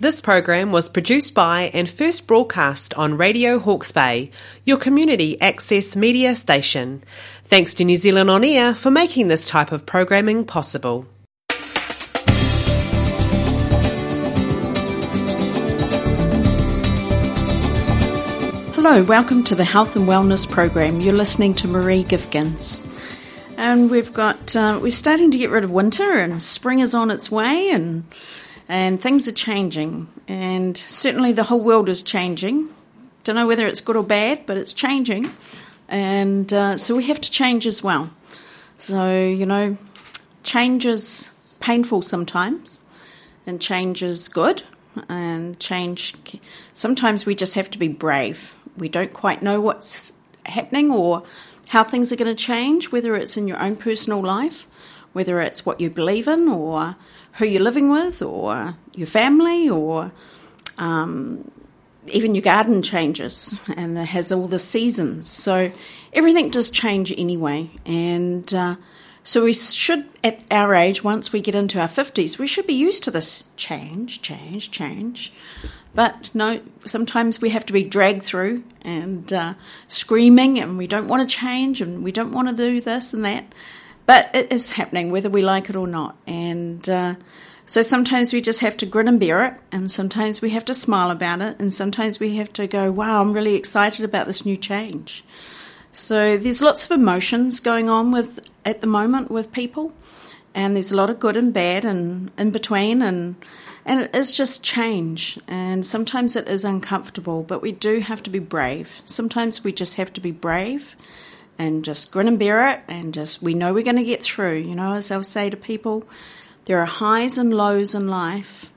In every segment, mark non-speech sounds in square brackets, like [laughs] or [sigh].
This program was produced by and first broadcast on Radio Hawke's Bay, your community access media station. Thanks to New Zealand On Air for making this type of programming possible. Hello, welcome to the Health and Wellness Program. You're listening to Maree Gifkins. And we've got, uh, we're starting to get rid of winter and spring is on its way and, and things are changing. And certainly the whole world is changing. Don't know whether it's good or bad, but it's changing. And uh, so we have to change as well. So, you know, change is painful sometimes and change is good and change sometimes we just have to be brave we don't quite know what's happening or how things are going to change, whether it's in your own personal life, whether it's what you believe in, or who you're living with, or your family, or um, even your garden changes and it has all the seasons. So everything does change anyway. And uh, so we should, at our age, once we get into our 50s, we should be used to this change, change, change. But no, sometimes we have to be dragged through and uh, screaming, and we don't want to change, and we don't want to do this and that. But it is happening, whether we like it or not. And uh, so sometimes we just have to grin and bear it, and sometimes we have to smile about it, and sometimes we have to go, wow, I'm really excited about this new change. So there's lots of emotions going on with at the moment with people, and there's a lot of good and bad and in between, and and it is just change, and sometimes it is uncomfortable, but we do have to be brave. Sometimes we just have to be brave and just grin and bear it, and just we know we're going to get through. You know, as I'll say to people, there are highs and lows in life,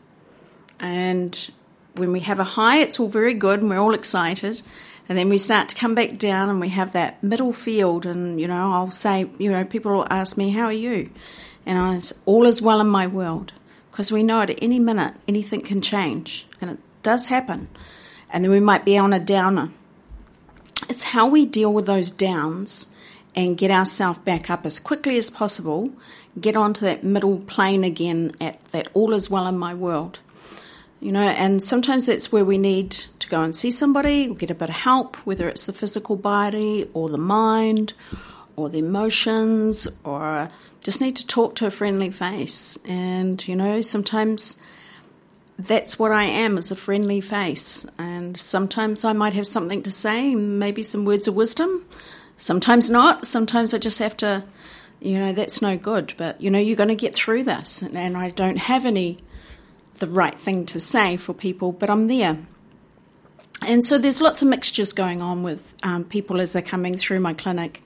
and when we have a high, it's all very good and we're all excited. And then we start to come back down and we have that middle field. And, you know, I'll say, you know, people will ask me, How are you? And I say, All is well in my world because we know at any minute anything can change, and it does happen. And then we might be on a downer. It's how we deal with those downs and get ourselves back up as quickly as possible, get onto that middle plane again at that all is well in my world. You know, and sometimes that's where we need to go and see somebody or get a bit of help, whether it's the physical body or the mind or the emotions or just need to talk to a friendly face. And, you know, sometimes that's what I am as a friendly face. And sometimes I might have something to say, maybe some words of wisdom. Sometimes not. Sometimes I just have to, you know, that's no good. But, you know, you're going to get through this. And I don't have any, the right thing to say for people, but I'm there. And so there's lots of mixtures going on with um, people as they're coming through my clinic.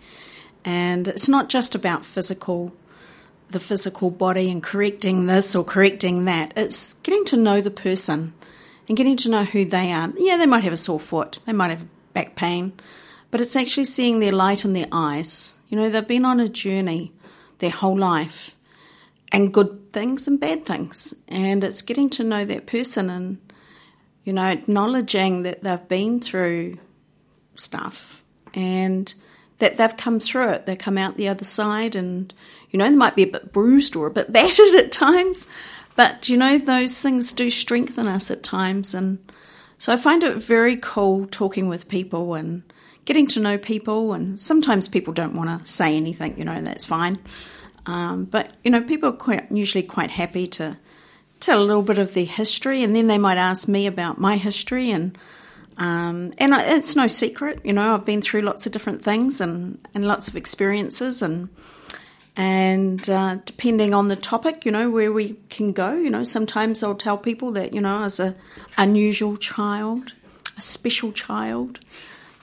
And it's not just about physical, the physical body and correcting this or correcting that. It's getting to know the person and getting to know who they are. Yeah, they might have a sore foot, they might have back pain, but it's actually seeing their light in their eyes. You know, they've been on a journey their whole life and good things and bad things. And it's getting to know that person and, you know, acknowledging that they've been through stuff and that they've come through it. They come out the other side, and you know they might be a bit bruised or a bit [laughs] battered at times, but you know those things do strengthen us at times. And so I find it very cool talking with people and getting to know people. And sometimes people don't want to say anything, you know, and that's fine. Um, but you know, people are quite, usually quite happy to tell a little bit of their history, and then they might ask me about my history and um, and it's no secret, you know, I've been through lots of different things and, and lots of experiences and and uh, depending on the topic, you know, where we can go, you know, sometimes I'll tell people that, you know, as a unusual child, a special child,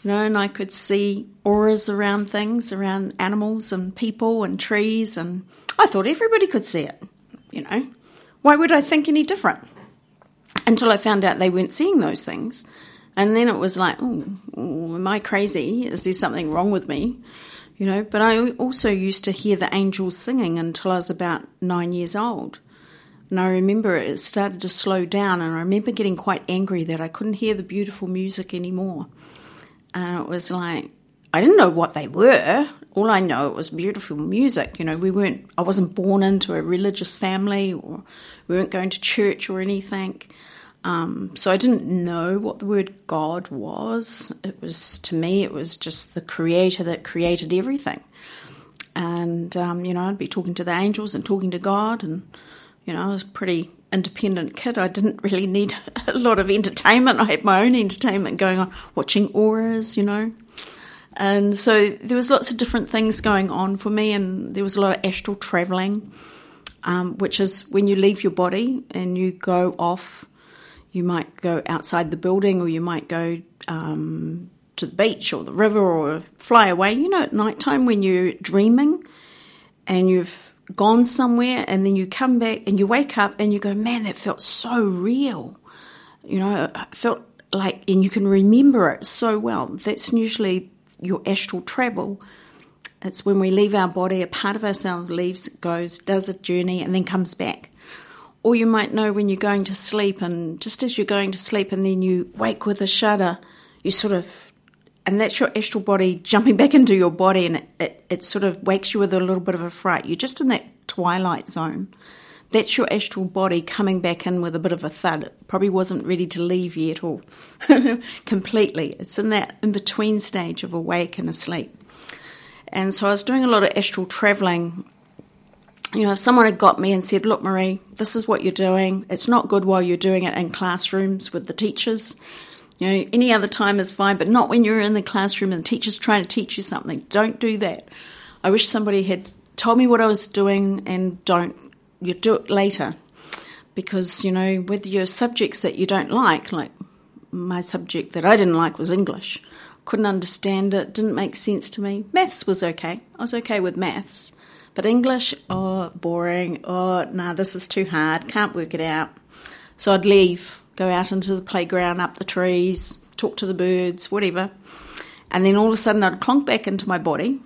you know, and I could see auras around things, around animals and people and trees, and I thought everybody could see it, you know. Why would I think any different? Until I found out they weren't seeing those things. And then it was like, oh, am I crazy? Is there something wrong with me? You know, but I also used to hear the angels singing until I was about nine years old. And I remember it started to slow down, and I remember getting quite angry that I couldn't hear the beautiful music anymore. And it was like, I didn't know what they were. All I know it was beautiful music. You know, we weren't, I wasn't born into a religious family or we weren't going to church or anything. Um, so I didn't know what the word God was. It was to me, it was just the creator that created everything. And um, you know, I'd be talking to the angels and talking to God, and you know, I was a pretty independent kid. I didn't [laughs] really need [laughs] a lot of entertainment. I had my own entertainment going on, watching auras, you know. And so there was lots of different things going on for me, and there was a lot of astral traveling, um, which is when you leave your body and you go off you might go outside the building or you might go um, to the beach or the river or fly away. You know, at night time when you're dreaming and you've gone somewhere and then you come back and you wake up and you go, man, that felt so real. You know, it felt like, and you can remember it so well. That's usually your astral travel. It's when we leave our body, a part of ourselves leaves, goes, does a journey, and then comes back. Or you might know when you're going to sleep, and just as you're going to sleep, and then you wake with a shudder, you sort of, and that's your astral body [laughs] jumping back into your body, and it, it, it sort of wakes you with a little bit of a fright. You're just in that twilight zone. That's your astral body coming back in with a bit of a thud. It probably wasn't ready to leave yet or [laughs] completely. It's in that in between stage of awake and asleep. And so I was doing a lot of astral traveling you know, if someone had got me and said, Look, Maree, this is what you're doing, it's not good while you're doing it in classrooms with the teachers. You know, any other time is fine, but not when you're in the classroom and the teacher's trying to teach you something. Don't do that. I wish somebody had told me what I was doing and don't, you do it later. Because, you know, with your subjects that you don't like, like my subject that I didn't like was English, couldn't understand it, didn't make sense to me. Maths was okay. I was okay with maths but English, oh, boring. Oh, nah, this is too hard. Can't work it out. So I'd leave, go out into the playground, up the trees, talk to the birds, whatever. And then all of a sudden I'd clonk back into my body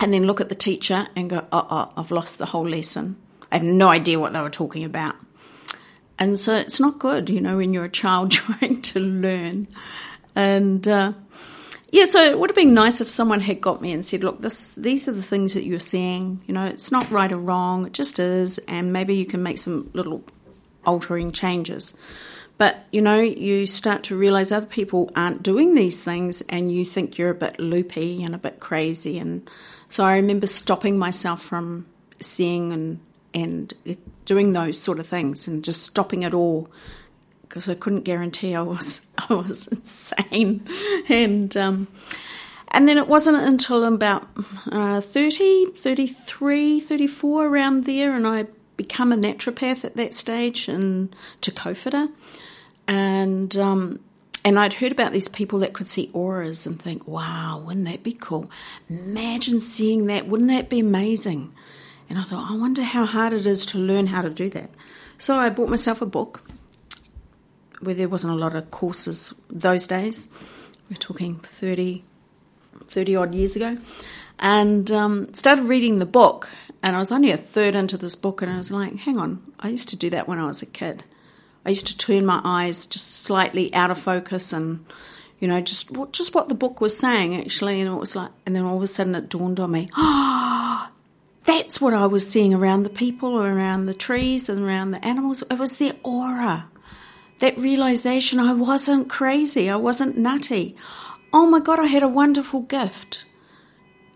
and then look at the teacher and go, oh, oh, I've lost the whole lesson. I have no idea what they were talking about. And so it's not good, you know, when you're a child [laughs] trying to learn. And uh, yeah, so it would have been nice if someone had got me and said, "Look, this these are the things that you're seeing. You know, it's not right or wrong. It just is, and maybe you can make some little altering changes." But you know, you start to realize other people aren't doing these things, and you think you're a bit loopy and a bit crazy. And so I remember stopping myself from seeing and and doing those sort of things, and just stopping it all because I couldn't guarantee I was [laughs] I was insane, and um, and then it wasn't until about uh, 30, 33, 34 around there, and I become a naturopath at that stage in Kauwhata, and um, and I'd heard about these people that could see auras and think, wow, wouldn't that be cool? Imagine seeing that, wouldn't that be amazing? And I thought, I wonder how hard it is to learn how to do that. So I bought myself a book where there wasn't a lot of courses those days. We're talking 30, 30 odd years ago. And um, started reading the book, and I was only a third into this book, and I was like, hang on, I used to do that when I was a kid. I used to turn my eyes just slightly out of focus and you know, just just what the book was saying actually, and it was like, and then all of a sudden it dawned on me, oh, that's what I was seeing around the people, around the trees, and around the animals. It was their aura that realization I wasn't crazy, I wasn't nutty. Oh my God, I had a wonderful gift.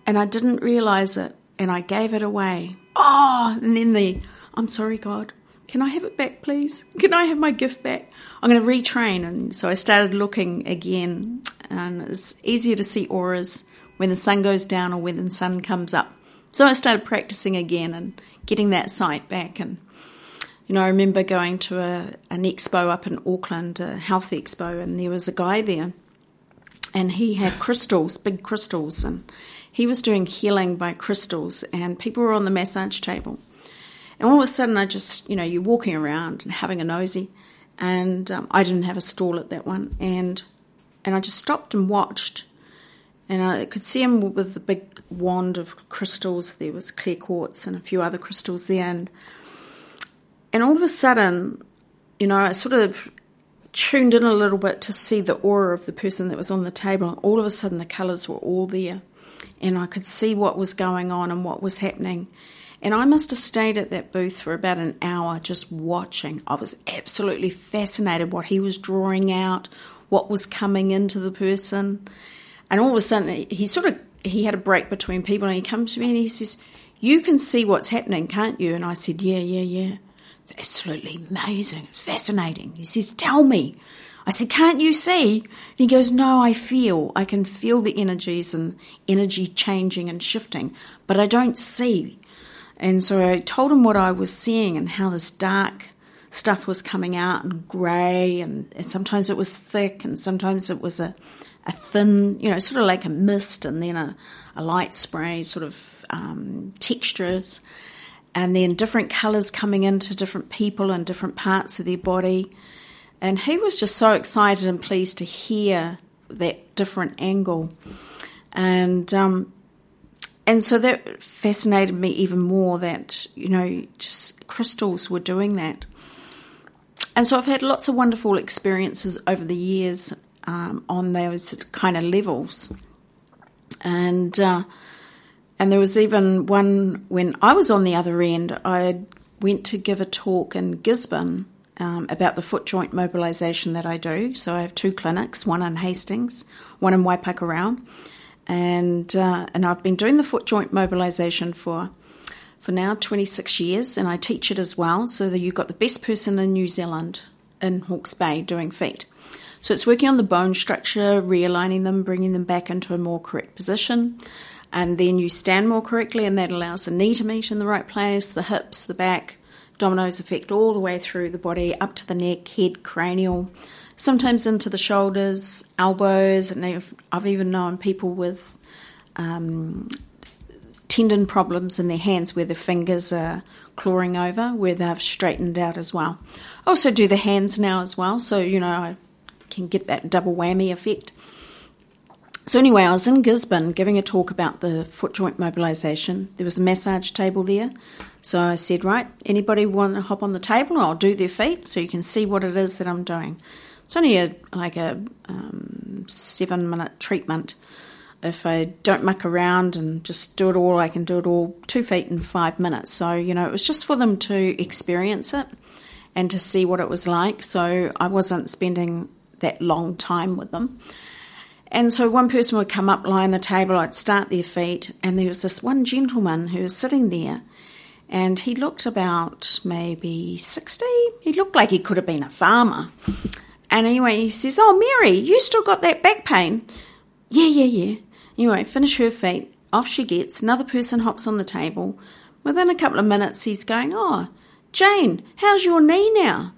And I didn't realize it, and I gave it away. Oh, and then the, I'm sorry, God, can I have it back, please? Can I have my gift back? I'm going to retrain. And so I started looking again, and it's easier to see auras when the sun goes down or when the sun comes up. So I started practicing again and getting that sight back and you know, I remember going to a, an expo up in Auckland, a health expo, and there was a guy there, and he had crystals, big crystals, and he was doing healing by crystals, and people were on the massage table. And all of a sudden, I just, you know, you're walking around and having a nosy, and um, I didn't have a stall at that one, and and I just stopped and watched, and I could see him with the big wand of crystals. There was clear quartz and a few other crystals there, and and all of a sudden, you know, I sort of tuned in a little bit to see the aura of the person that was on the table. and All of a sudden, the colours were all there, and I could see what was going on and what was happening. And I must have stayed at that booth for about an hour just watching. I was absolutely fascinated what he was drawing out, what was coming into the person. And all of a sudden, he sort of he had a break between people, and he comes to me and he says, "You can see what's happening, can't you?" And I said, "Yeah, yeah, yeah." Absolutely amazing. It's fascinating. He says, "Tell me." I said, Can't you see? And he goes, No, I feel. I can feel the energies and energy changing and shifting, but I don't see. And so I told him what I was seeing and how this dark stuff was coming out and grey, and sometimes it was thick, and sometimes it was a, a thin, you know, sort of like a mist, and then a, a light spray, sort of um, textures, and then different colours coming into different people and different parts of their body. And he was just so excited and pleased to hear that different angle. And um, and so that fascinated me even more that, you know, just crystals were doing that. And so I've had lots of wonderful experiences over the years um, on those kind of levels. And uh, and there was even one when I was on the other end, I went to give a talk in Gisborne um, about the foot joint mobilisation that I do. So I have two clinics, one in Hastings, one in Waipukurau, and uh, and I've been doing the foot joint mobilisation for for now 26 years, and I teach it as well. So that you've got the best person in New Zealand in Hawke's Bay doing feet. So it's working on the bone structure, realigning them, bringing them back into a more correct position. And then you stand more correctly, and that allows the knee to meet in the right place, the hips, the back, dominoes effect all the way through the body, up to the neck, head, cranial, sometimes into the shoulders, elbows, and I've even known people with um, tendon problems in their hands where their fingers are clawing over, where they've straightened out as well. I also do the hands now as well, so you know I can get that double whammy effect. So anyway, I was in Gisborne giving a talk about the foot joint mobilisation. There was a massage table there. So I said, right, anybody want to hop on the table? I'll do their feet so you can see what it is that I'm doing. It's only a like a um, seven minute treatment. If I don't muck around and just do it all, I can do it all two feet in five minutes. So, you know, it was just for them to experience it and to see what it was like. So I wasn't spending that long time with them. And so one person would come up, lie on the table, I'd start their feet, and there was this one gentleman who was sitting there and he looked about maybe 60. He looked like he could have been a farmer. And anyway, he says, Oh, Mary, you still got that back pain? Yeah, yeah, yeah. Anyway, finish her feet. Off she gets. Another person hops on the table. Within a couple of minutes, he's going, Oh, Jane, how's your knee now?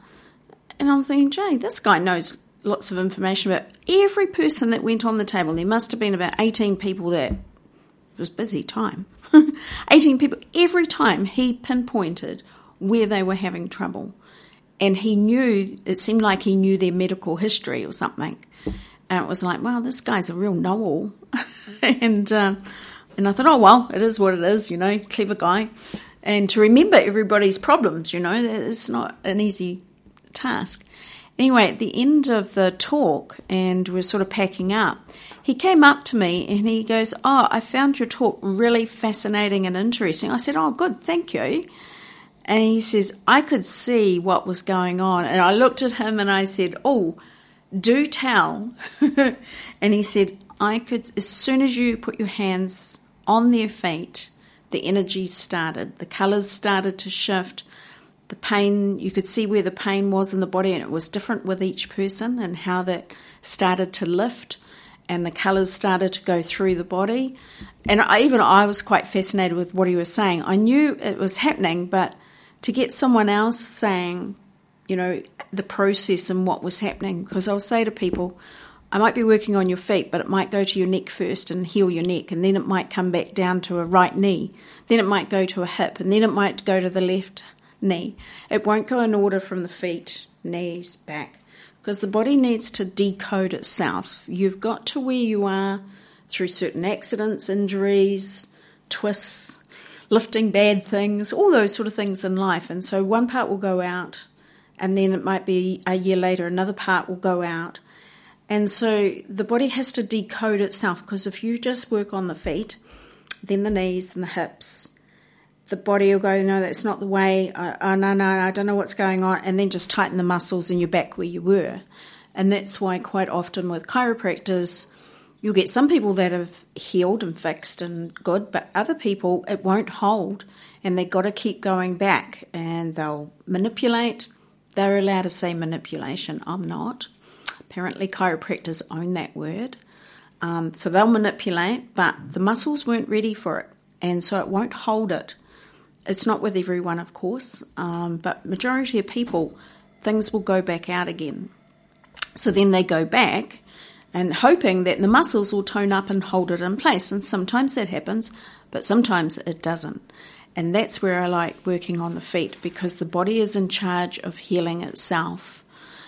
And I'm thinking, Jane, this guy knows lots of information about every person that went on the table. There must have been about 18 people there. It was busy time. [laughs] 18 people. Every time he pinpointed where they were having trouble. And he knew, it seemed like he knew their medical history or something. And it was like, wow, this guy's a real know all. [laughs] and, uh, and I thought, oh, well, it is what it is, you know, clever guy. And to remember everybody's problems, you know, it's not an easy task. Anyway, at the end of the talk, and we're sort of packing up, he came up to me and he goes, Oh, I found your talk really fascinating and interesting. I said, Oh, good, thank you. And he says, I could see what was going on. And I looked at him and I said, Oh, do tell. [laughs] and he said, I could, as soon as you put your hands on their feet, the energy started, the colours started to shift the pain, you could see where the pain was in the body, and it was different with each person and how that started to lift and the colours started to go through the body. And I, even I was quite fascinated with what he was saying. I knew it was happening, but to get someone else saying, you know, the process and what was happening, because I'll say to people, I might be working on your feet, but it might go to your neck first and heal your neck, and then it might come back down to a right knee, then it might go to a hip, and then it might go to the left knee. It won't go in order from the feet, knees, back, because the body needs to decode itself. You've got to where you are through certain accidents, injuries, twists, lifting bad things, all those sort of things in life. And so one part will go out, and then it might be a year later, another part will go out. And so the body has to decode itself because if you just work on the feet, then the knees and the hips, the body will go, no, that's not the way. Oh, no, no, I don't know what's going on, and then just tighten the muscles and you're back where you were. And that's why quite often with chiropractors, you'll get some people that have healed and fixed and good, but other people it won't hold, and they've got to keep going back, and they'll manipulate. They're allowed to say manipulation. I'm not. Apparently, chiropractors own that word. Um, so they'll manipulate, but the muscles weren't ready for it, and so it won't hold it. It's not with everyone, of course, um, but majority of people, things will go back out again. So then they go back and hoping that the muscles will tone up and hold it in place. And sometimes that happens, but sometimes it doesn't. And that's where I like working on the feet because the body is in charge of healing itself.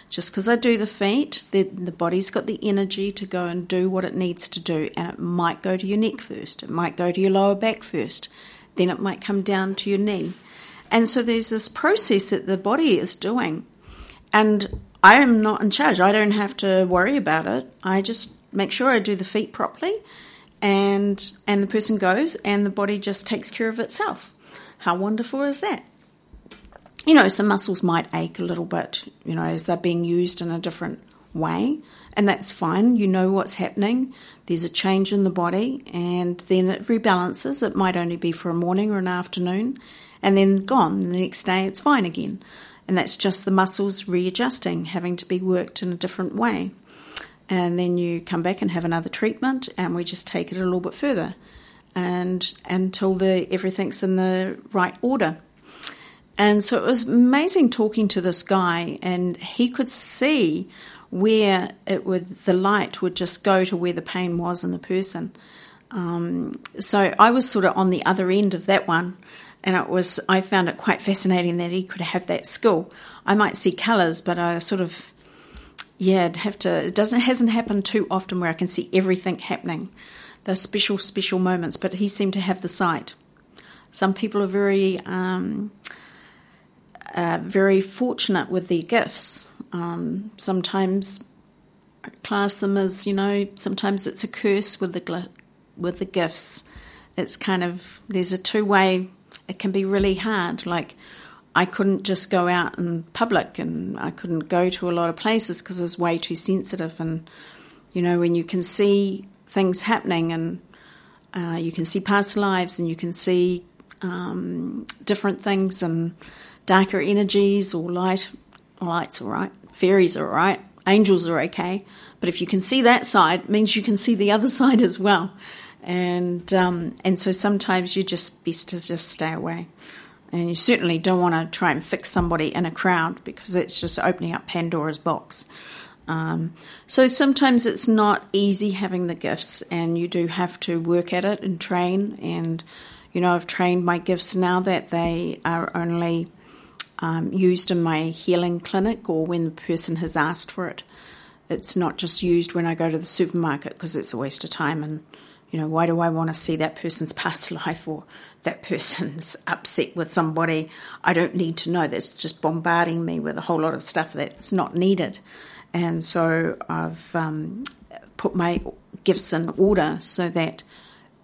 Just because I do the feet, the, the body's got the energy to go and do what it needs to do. And it might go to your neck first, it might go to your lower back first, then it might come down to your knee. And so there's this process that the body is doing. And I am not in charge. I don't have to worry about it. I just make sure I do the feet properly and and the person goes and the body just takes care of itself. How wonderful is that? You know, some muscles might ache a little bit, you know, as they're being used in a different way, and that's fine. You know what's happening. There's a change in the body, and then it rebalances. It might only be for a morning or an afternoon, and then gone. The next day, it's fine again. And that's just the muscles readjusting, having to be worked in a different way. And then you come back and have another treatment, and we just take it a little bit further, and until the everything's in the right order. And so it was amazing talking to this guy, and he could see where it would the light would just go to where the pain was in the person. Um, so I was sort of on the other end of that one, and it was I found it quite fascinating that he could have that skill. I might see colours, but I sort of yeah, I'd have to. It doesn't hasn't happened too often where I can see everything happening. They're special, special moments, but he seemed to have the sight. Some people are very, um, very fortunate with their gifts. Um, sometimes I class them as you know. Sometimes it's a curse with the with the gifts. It's kind of there's a two way it can be really hard. Like I couldn't just go out in public and I couldn't go to a lot of places because I was way too sensitive. And, you know, when you can see things happening and uh, you can see past lives and you can see um, different things and darker energies or light, light's all right, fairies are all right, angels are okay. But if you can see that side, means you can see the other [laughs] side as well and um, and so sometimes you just best to just stay away. And you certainly don't want to try and fix somebody in a crowd because it's just opening up Pandora's box. Um, so sometimes it's not easy having the gifts, and you do have to work at it and train. And you know, I've trained my gifts now that they are only um, used in my healing clinic or when the person has asked for it. It's not just used when I go to the supermarket because it's a waste of time and you know, why do I want to see that person's [laughs] past life or that person's [laughs] upset with somebody? I don't need to know. That's just bombarding me with a whole lot of stuff that's not needed. And so I've um, put my gifts in order so that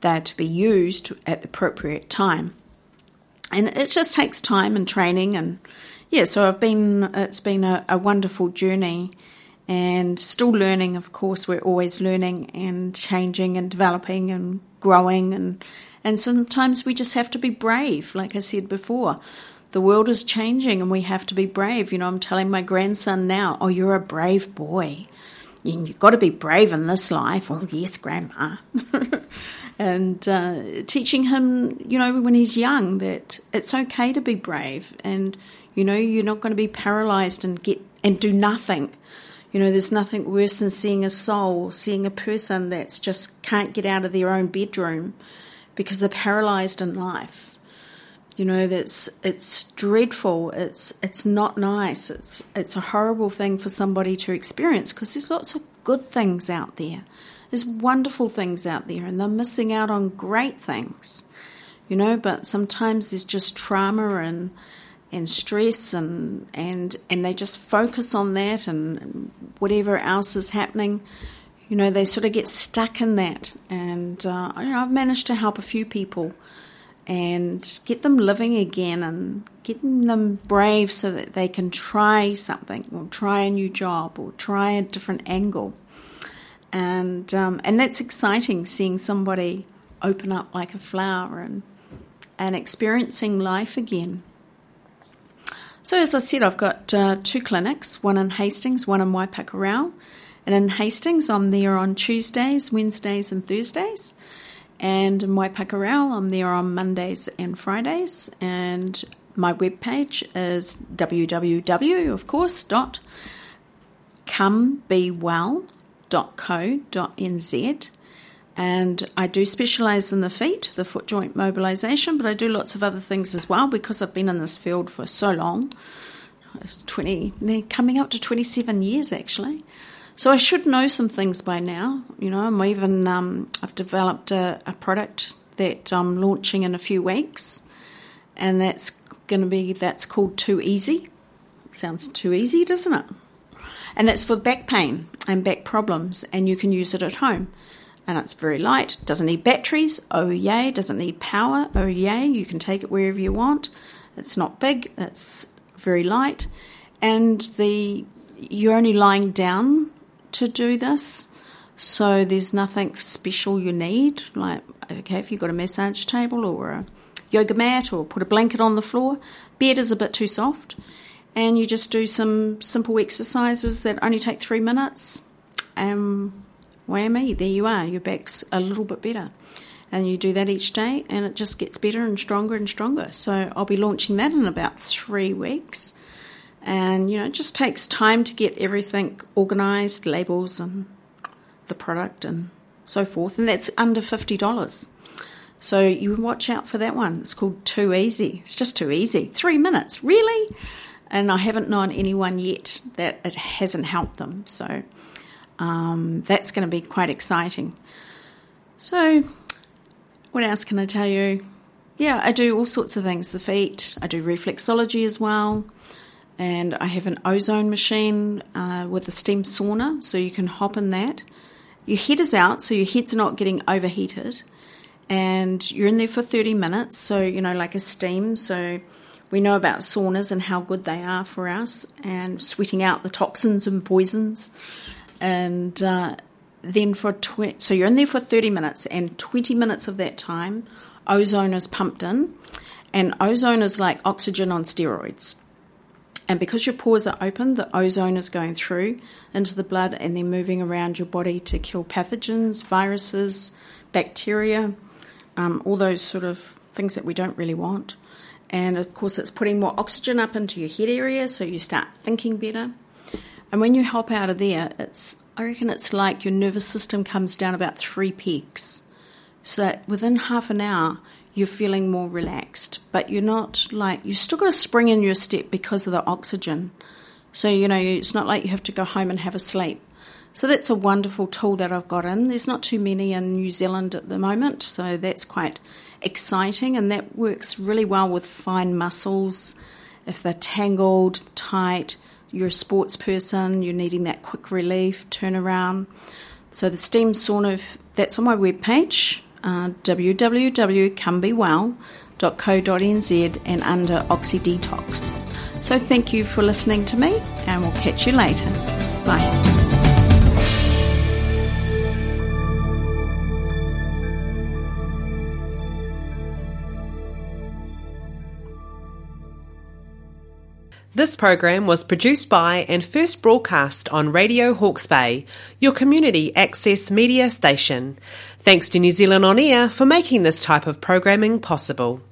they're to be used at the appropriate time. And it just takes time and training and yeah, so I've been it's been a, a wonderful journey and still learning, of course, we're always learning and changing and developing and growing and and sometimes we just have to be brave, like I said before. The world is changing and we have to be brave. You know, I'm telling my grandson now, oh, you're a brave boy. You've got to be brave in this life. Oh, yes, Grandma. [laughs] and uh, teaching him, you know, when he's young, that it's okay to be brave, and you know, you're not going to be paralyzed and get and do nothing. You know, there's nothing worse than seeing a soul, seeing a person that's just can't get out of their own bedroom because they're paralyzed in life. You know, that's it's dreadful. It's it's not nice. It's it's a horrible thing for somebody to experience because there's lots of good things out there. There's wonderful things out there, and they're missing out on great things. You know, but sometimes there's just trauma and and stress and and and they just focus on that and whatever else is happening you know they sort of get stuck in that and uh, know, I've managed to help a few people and get them living again and getting them brave so that they can try something or try a new job or try a different angle. And um, and that's exciting seeing somebody open up like a flower and and experiencing life again. So as I said, I've got uh, two clinics, one in Hastings, one in Waipukurau. And in Hastings, I'm there on Tuesdays, Wednesdays, and Thursdays. And in Waipukurau, I'm there on Mondays and Fridays. And my webpage is www, of course, dot comebewell.co.nz. And I do specialise in the feet, the foot joint mobilisation, but I do lots of other things as well because I've been in this field for so long. It's 20, coming up to 27 years actually. So I should know some things by now. You know, I'm even um, I've developed a, a, product that I'm launching in a few weeks, and that's going to be that's called Too Easy. Sounds too easy, doesn't it? And that's for back pain and back problems, and you can use it at home and it's very light. Doesn't need batteries. Oh yay! Doesn't need power. Oh yay! You can take it wherever you want. It's not big. It's very light, and the you're only lying down to do this, so there's nothing special you need. Like okay, if you've got a massage table or a yoga mat or put a blanket on the floor, bed is a bit too soft, and you just do some simple exercises that only take three minutes. Um, whammy, there you are, your back's a little bit better. And you do that each day, and it just gets better and stronger and stronger. So I'll be launching that in about three weeks. And you know, it just takes time to get everything organized, labels and the product and so forth. And that's under $50. So you watch out for that one. It's called Too Easy. It's just too easy. Three minutes, really? And I haven't known anyone yet that it hasn't helped them. So um, that's going to be quite exciting. So, what else can I tell you? Yeah, I do all sorts of things. The feet, I do reflexology as well, and I have an ozone machine uh, with a steam sauna, so you can hop in that. Your head is out, so your head's not getting overheated, and you're in there for 30 minutes, so you know, like a steam. So, we know about saunas and how good they are for us, and sweating out the toxins and poisons and uh, then for tw- so you're in there for 30 minutes and 20 minutes of that time ozone is pumped in and ozone is like oxygen on steroids and because your pores are open the ozone is going through into the blood and then moving around your body to kill pathogens viruses bacteria um, all those sort of things that we don't really want and of course it's putting more oxygen up into your head area so you start thinking better and when you hop out of there, it's I reckon it's like your nervous system comes down about three peaks. So within half an hour, you're feeling more relaxed, but you're not like you've still got a spring in your step because of the oxygen. So you know it's not like you have to go home and have a sleep. So that's a wonderful tool that I've got in. There's not too many in New Zealand at the moment, so that's quite exciting, and that works really well with fine muscles if they're tangled, tight you're a sports person, you're needing that quick relief, turnaround. So the steam sauna, that's on my webpage, uh, www.comebewell.co.nz and under Oxy Detox. So thank you for listening to me and we'll catch you later. Bye. This program was produced by and first broadcast on Radio Hawke's Bay, your community access media station. Thanks to New Zealand On Air for making this type of programming possible.